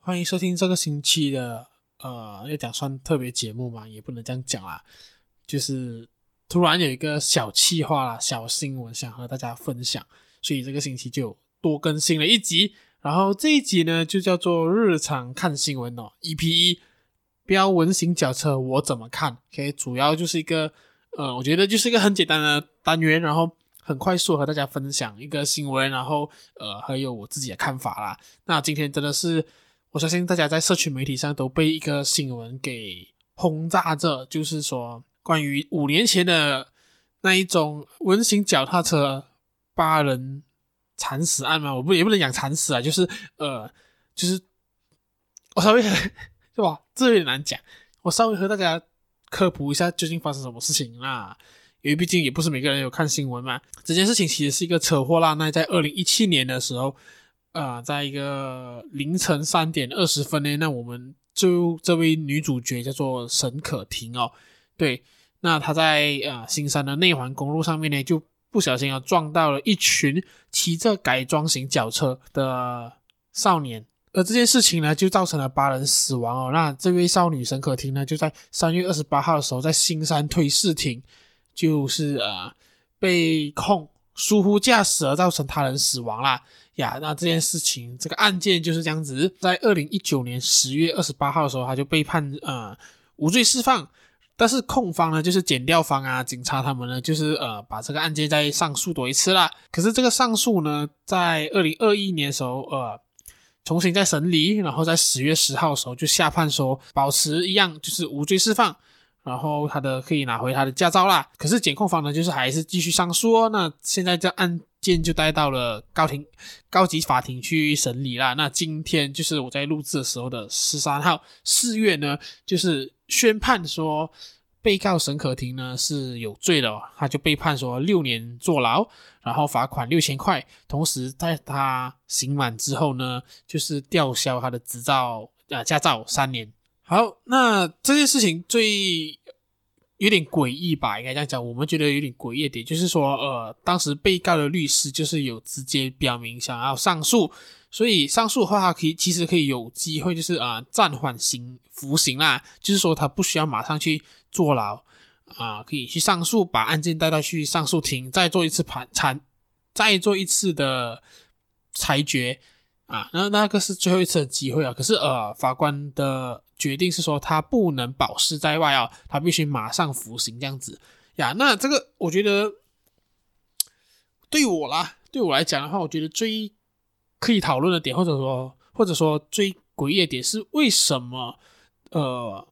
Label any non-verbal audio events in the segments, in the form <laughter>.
欢迎收听这个星期的呃，要讲算特别节目嘛，也不能这样讲啦。就是突然有一个小企划啦，小新闻想和大家分享，所以这个星期就多更新了一集。然后这一集呢，就叫做日常看新闻哦，EP1 飙文型脚车我怎么看？OK，主要就是一个呃，我觉得就是一个很简单的单元，然后很快速和大家分享一个新闻，然后呃，还有我自己的看法啦。那今天真的是。我相信大家在社群媒体上都被一个新闻给轰炸着，就是说关于五年前的那一种文型脚踏车八人惨死案嘛，我不也不能讲惨死啊，就是呃，就是我稍微 <laughs> 是吧，这有点难讲，我稍微和大家科普一下究竟发生什么事情啦，因为毕竟也不是每个人有看新闻嘛。这件事情其实是一个车祸啦，那在二零一七年的时候。啊、在一个凌晨三点二十分呢，那我们就这位女主角叫做沈可婷哦，对，那她在啊、呃、新山的内环公路上面呢，就不小心啊撞到了一群骑着改装型脚车的少年，而这件事情呢，就造成了八人死亡哦。那这位少女沈可婷呢，就在三月二十八号的时候，在新山推事庭，就是呃被控疏忽驾驶而造成他人死亡啦。呀，那这件事情，这个案件就是这样子，在二零一九年十月二十八号的时候，他就被判呃无罪释放，但是控方呢，就是检调方啊，警察他们呢，就是呃把这个案件再上诉多一次啦。可是这个上诉呢，在二零二一年的时候，呃，重新再审理，然后在十月十号的时候就下判说保持一样，就是无罪释放。然后他的可以拿回他的驾照啦，可是检控方呢，就是还是继续上诉哦。那现在这案件就带到了高庭、高级法庭去审理啦。那今天就是我在录制的时候的十三号四月呢，就是宣判说被告沈可婷呢是有罪的哦，他就被判说六年坐牢，然后罚款六千块，同时在他刑满之后呢，就是吊销他的执照啊驾照三年。好，那这件事情最有点诡异吧，应该这样讲。我们觉得有点诡异的点，就是说，呃，当时被告的律师就是有直接表明想要上诉，所以上诉的话，他可以其实可以有机会，就是啊、暂缓刑服刑啦，就是说他不需要马上去坐牢啊、可以去上诉，把案件带到去上诉庭，再做一次盘缠，再做一次的裁决啊，那那个是最后一次的机会啊。可是呃，法官的。决定是说他不能保释在外啊，他必须马上服刑这样子呀。那这个我觉得对我啦，对我来讲的话，我觉得最可以讨论的点，或者说或者说最诡异的点是为什么呃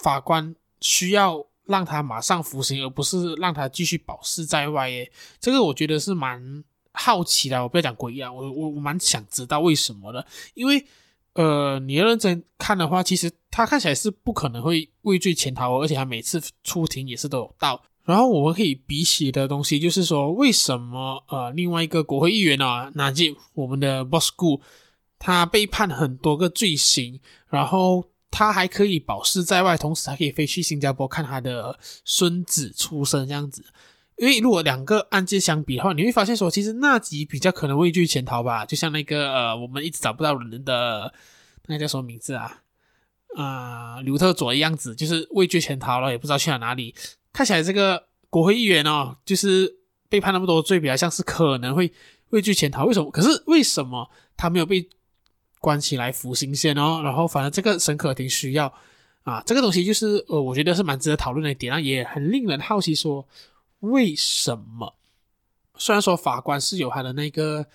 法官需要让他马上服刑，而不是让他继续保释在外？诶，这个我觉得是蛮好奇的。我不要讲诡异啊，我我我蛮想知道为什么的，因为。呃，你要认真看的话，其实他看起来是不可能会畏罪潜逃，而且他每次出庭也是都有到。然后我们可以比起的东西，就是说为什么呃另外一个国会议员啊，纳吉我们的 Bosku，他被判很多个罪行，然后他还可以保释在外，同时还可以飞去新加坡看他的孙子出生这样子。因为如果两个案件相比的话，你会发现说，其实那集比较可能畏惧潜逃吧，就像那个呃，我们一直找不到人的那个叫什么名字啊？啊、呃，刘特佐的样子，就是畏惧潜逃了，也不知道去了哪里。看起来这个国会议员哦，就是被判那么多罪，比较像是可能会畏惧潜逃。为什么？可是为什么他没有被关起来服刑先哦？然后反正这个沈可婷需要啊，这个东西就是呃，我觉得是蛮值得讨论的一点，也很令人好奇说。为什么？虽然说法官是有他的那个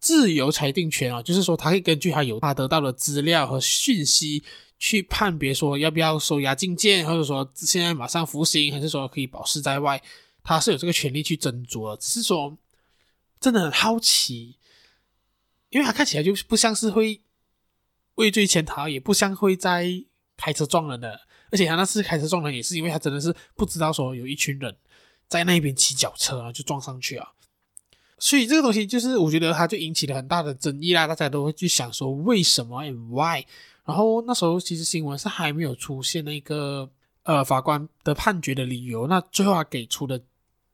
自由裁定权啊，就是说他可以根据他有他得到的资料和讯息去判别说要不要收押禁见，或者说现在马上服刑，还是说可以保释在外，他是有这个权利去斟酌。只是说真的很好奇，因为他看起来就不像是会畏罪潜逃，也不像会在开车撞人的，而且他那次开车撞人也是因为他真的是不知道说有一群人。在那边骑脚车啊，就撞上去啊，所以这个东西就是我觉得它就引起了很大的争议啦，大家都会去想说为什么 why？然后那时候其实新闻是还没有出现那个呃法官的判决的理由，那最后他给出的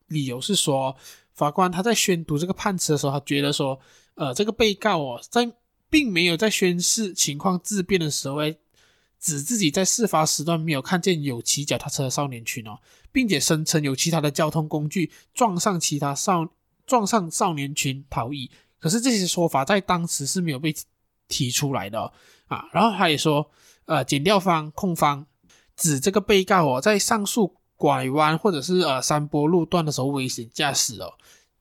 理由是说，法官他在宣读这个判词的时候，他觉得说，呃，这个被告哦，在并没有在宣示情况自辩的时候，指自己在事发时段没有看见有骑脚踏车的少年群哦，并且声称有其他的交通工具撞上其他少撞上少年群逃逸。可是这些说法在当时是没有被提出来的哦，啊。然后他也说，呃，检调方控方指这个被告哦，在上述拐弯或者是呃山坡路段的时候危险驾驶哦。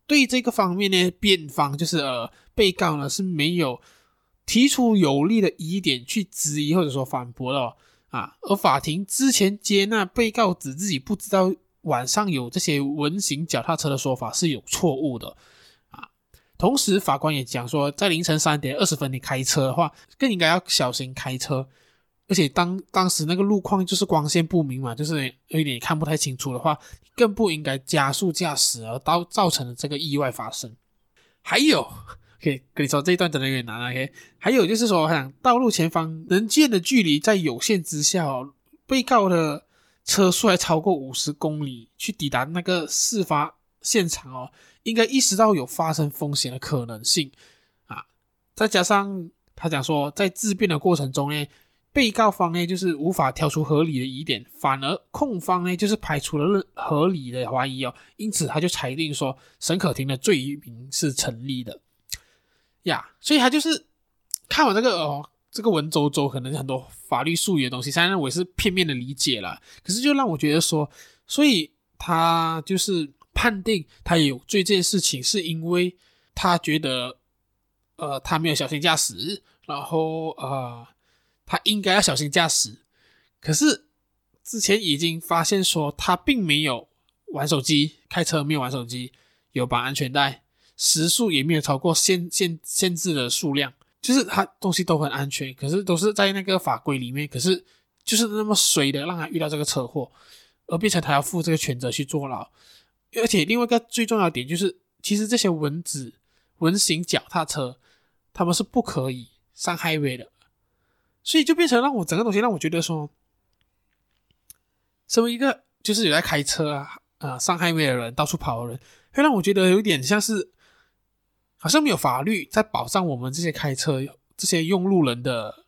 对这个方面呢，辩方就是呃被告呢是没有。提出有力的疑点去质疑或者说反驳了啊，而法庭之前接纳被告指自己不知道晚上有这些文型脚踏车的说法是有错误的啊。同时，法官也讲说，在凌晨三点二十分你开车的话，更应该要小心开车，而且当当时那个路况就是光线不明嘛，就是有一点看不太清楚的话，更不应该加速驾驶而导造成了这个意外发生。还有。可以跟你说这一段真的有点难。OK，还有就是说，我想道路前方能见的距离在有限之下哦，被告的车速还超过五十公里去抵达那个事发现场哦，应该意识到有发生风险的可能性啊。再加上他讲说，在自辩的过程中呢，被告方呢就是无法挑出合理的疑点，反而控方呢就是排除了合理的怀疑哦，因此他就裁定说，沈可婷的罪名是成立的。呀所以他就是看完这个哦，这个文绉绉，可能很多法律术语的东西，当然我也是片面的理解了。可是就让我觉得说，所以他就是判定他有罪这件事情，是因为他觉得，呃，他没有小心驾驶，然后呃，他应该要小心驾驶。可是之前已经发现说，他并没有玩手机，开车没有玩手机，有绑安全带。时速也没有超过限限限制的数量，就是他东西都很安全，可是都是在那个法规里面，可是就是那么衰的让他遇到这个车祸，而变成他要负这个全责去坐牢。而且另外一个最重要的点就是，其实这些蚊子、蚊型脚踏车，他们是不可以上 highway 的，所以就变成让我整个东西让我觉得说，身为一个就是有在开车啊啊上 highway 的人，到处跑的人，会让我觉得有点像是。好像没有法律在保障我们这些开车、这些用路人的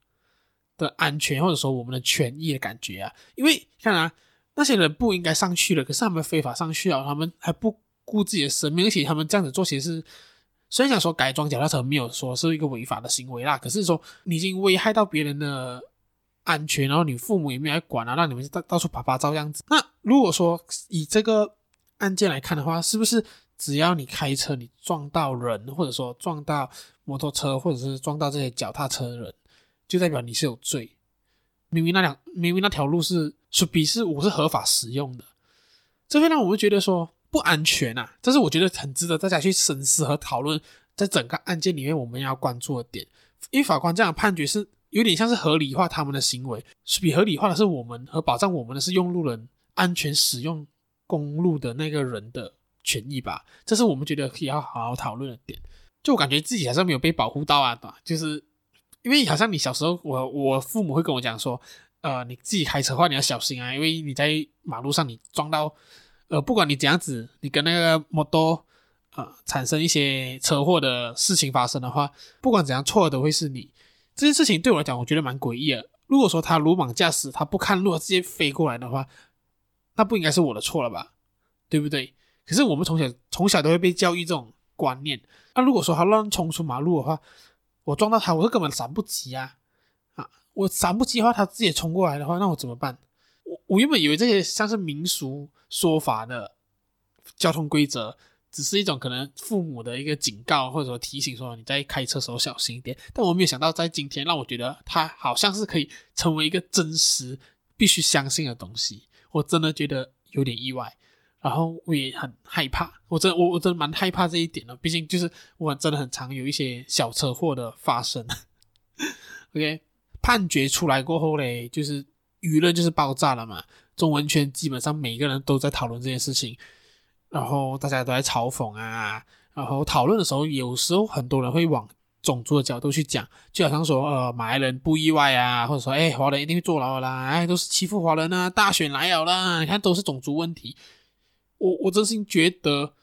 的安全，或者说我们的权益的感觉啊。因为看啊，那些人不应该上去了，可是他们非法上去了，他们还不顾自己的生命，而且他们这样子做，其实是虽然讲说改装脚踏车没有说是一个违法的行为啦，可是说你已经危害到别人的安全，然后你父母也没有来管啊，让你们到到处趴趴走这样子。那如果说以这个案件来看的话，是不是？只要你开车，你撞到人，或者说撞到摩托车，或者是撞到这些脚踏车的人，就代表你是有罪。明明那两，明明那条路是是比是我是合法使用的，这会让我们觉得说不安全啊。这是我觉得很值得大家去深思和讨论，在整个案件里面我们要关注的点。因为法官这样的判决是有点像是合理化他们的行为，是比合理化的是我们和保障我们的是用路人安全使用公路的那个人的。权益吧，这是我们觉得可以要好好讨论的点。就我感觉自己好像没有被保护到啊吧，就是因为好像你小时候，我我父母会跟我讲说，呃，你自己开车的话你要小心啊，因为你在马路上你撞到，呃，不管你怎样子，你跟那个摩托呃产生一些车祸的事情发生的话，不管怎样错的都会是你。这件事情对我来讲，我觉得蛮诡异的。如果说他鲁莽驾驶，他不看路直接飞过来的话，那不应该是我的错了吧？对不对？可是我们从小从小都会被教育这种观念。那如果说他乱冲出马路的话，我撞到他，我是根本闪不及啊！啊，我闪不及的话，他自己冲过来的话，那我怎么办？我我原本以为这些像是民俗说法的交通规则，只是一种可能父母的一个警告，或者说提醒说你在开车时候小心一点。但我没有想到，在今天让我觉得他好像是可以成为一个真实必须相信的东西。我真的觉得有点意外。然后我也很害怕，我真我我真的蛮害怕这一点的，毕竟就是我真的很常有一些小车祸的发生。<laughs> OK，判决出来过后嘞，就是舆论就是爆炸了嘛，中文圈基本上每个人都在讨论这件事情，然后大家都在嘲讽啊，然后讨论的时候，有时候很多人会往种族的角度去讲，就好像说呃马来人不意外啊，或者说哎华人一定会坐牢啦，哎都是欺负华人啊，大选来了啦，你看都是种族问题。我我真心觉得，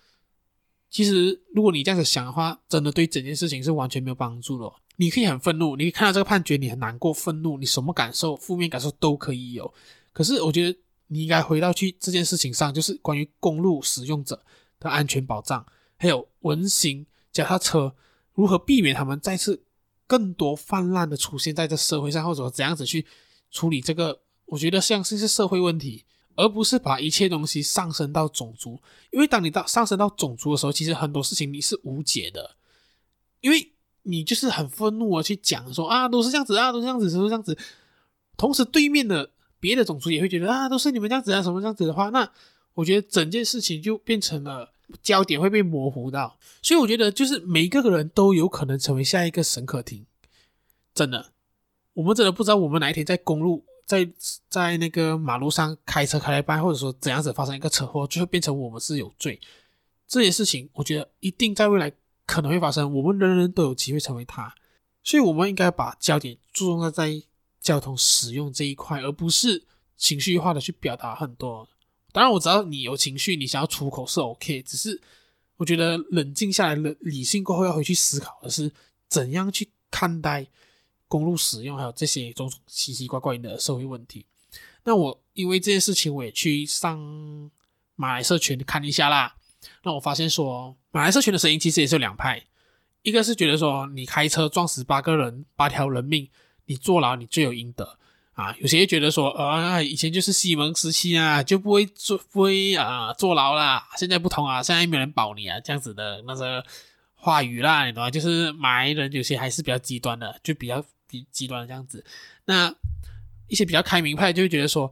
其实如果你这样子想的话，真的对整件事情是完全没有帮助的。你可以很愤怒，你看到这个判决，你很难过、愤怒，你什么感受、负面感受都可以有。可是我觉得你应该回到去这件事情上，就是关于公路使用者的安全保障，还有文型脚踏车如何避免他们再次更多泛滥的出现在这社会上，或者怎样子去处理这个。我觉得像是是社会问题，而不是把一切东西上升到种族。因为当你到上升到种族的时候，其实很多事情你是无解的，因为。你就是很愤怒的去讲说啊，都是这样子啊，都是这样子，都是这样子。同时，对面的别的种族也会觉得啊，都是你们这样子啊，什么这样子的话，那我觉得整件事情就变成了焦点会被模糊到。所以，我觉得就是每一个人都有可能成为下一个沈可婷。真的，我们真的不知道我们哪一天在公路，在在那个马路上开车开了一半，或者说怎样子发生一个车祸，就会变成我们是有罪。这些事情，我觉得一定在未来。可能会发生，我们人人都有机会成为他，所以我们应该把焦点注重在在交通使用这一块，而不是情绪化的去表达很多。当然，我知道你有情绪，你想要出口是 OK，只是我觉得冷静下来了，理性过后要回去思考的是怎样去看待公路使用，还有这些种种奇奇怪怪的社会问题。那我因为这件事情，我也去上马来社群看一下啦。那我发现说，马来社群的声音其实也是有两派，一个是觉得说，你开车撞死八个人，八条人命，你坐牢你罪有应得啊。有些觉得说，呃，以前就是西蒙时期啊，就不会坐不会啊坐牢啦，现在不同啊，现在没人保你啊，这样子的那个话语啦，你懂吗？就是马来人有些还是比较极端的，就比较极极端这样子。那一些比较开明派就会觉得说。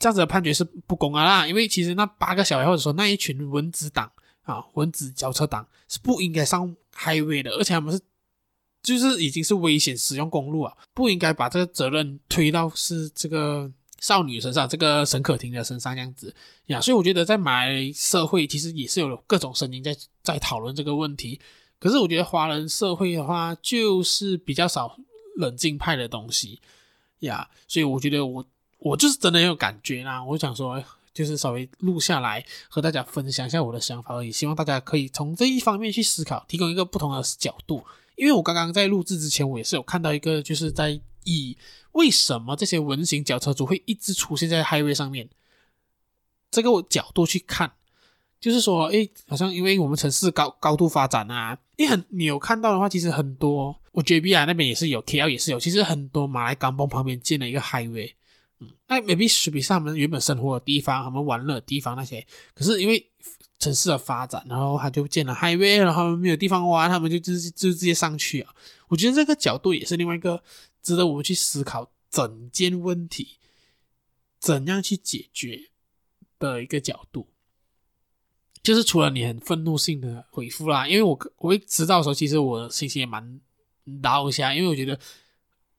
这样子的判决是不公啊啦，因为其实那八个小孩或者说那一群蚊子党啊，蚊子脚车党是不应该上 highway 的，而且他们是就是已经是危险使用公路啊，不应该把这个责任推到是这个少女身上，这个沈可婷的身上这样子呀。所以我觉得在马来社会其实也是有各种声音在在讨论这个问题，可是我觉得华人社会的话就是比较少冷静派的东西呀，所以我觉得我。我就是真的有感觉啦，我想说，就是稍微录下来和大家分享一下我的想法而已，希望大家可以从这一方面去思考，提供一个不同的角度。因为我刚刚在录制之前，我也是有看到一个，就是在以为什么这些文型脚车主会一直出现在 highway 上面这个角度去看，就是说，诶，好像因为我们城市高高度发展啊，你很你有看到的话，其实很多，我 JB 啊那边也是有，KL 也是有，其实很多马来甘榜旁边建了一个 highway。嗯，那 maybe 是比上他们原本生活的地方，他们玩乐的地方那些，可是因为城市的发展，然后他就建了 highway，然后没有地方玩，他们就直就直接上去啊。我觉得这个角度也是另外一个值得我们去思考整件问题怎样去解决的一个角度。就是除了你很愤怒性的回复啦，因为我我会知道的时候，其实我心情也蛮闹一下，因为我觉得。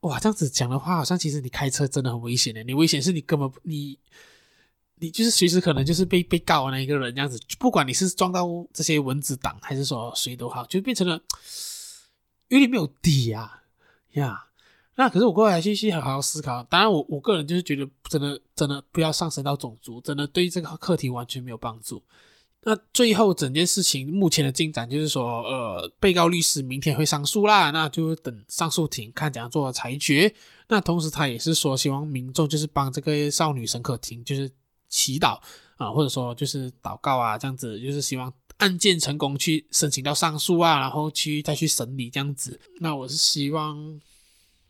哇，这样子讲的话，好像其实你开车真的很危险的。你危险是你根本你，你就是随时可能就是被被告的那一个人这样子。不管你是撞到这些蚊子党，还是说谁都好，就变成了有点没有底啊呀。那可是我过来继续好好思考。当然，我我个人就是觉得，真的真的不要上升到种族，真的对这个课题完全没有帮助。那最后整件事情目前的进展就是说，呃，被告律师明天会上诉啦，那就等上诉庭看怎样做裁决。那同时他也是说，希望民众就是帮这个少女沈可婷就是祈祷啊，或者说就是祷告啊，这样子就是希望案件成功去申请到上诉啊，然后去再去审理这样子。那我是希望，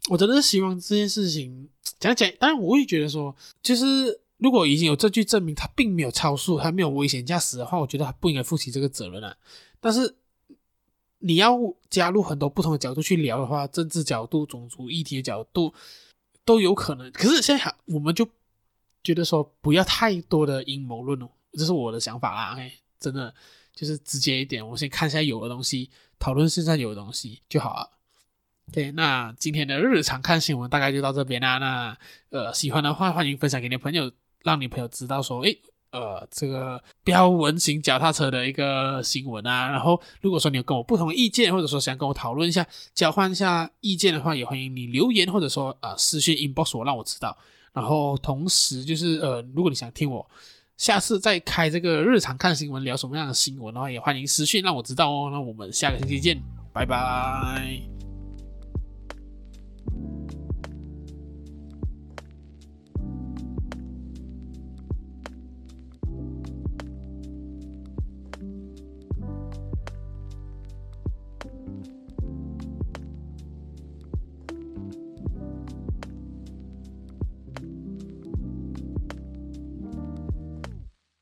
我真的是希望这件事情讲讲，当然我会觉得说，就是。如果已经有证据证明他并没有超速，他没有危险驾驶的话，我觉得他不应该负起这个责任啊。但是你要加入很多不同的角度去聊的话，政治角度、种族议题的角度都有可能。可是现在我们就觉得说不要太多的阴谋论哦，这是我的想法啦。OK，真的就是直接一点，我先看一下有的东西，讨论现在有的东西就好了。OK，那今天的日常看新闻大概就到这边啦。那呃，喜欢的话欢迎分享给你的朋友。让你朋友知道说，诶，呃，这个标文型脚踏车的一个新闻啊。然后，如果说你有跟我不同意见，或者说想跟我讨论一下、交换一下意见的话，也欢迎你留言，或者说呃私信 inbox 我，让我知道。然后，同时就是呃，如果你想听我下次再开这个日常看新闻聊什么样的新闻的话，也欢迎私信让我知道哦。那我们下个星期见，拜拜。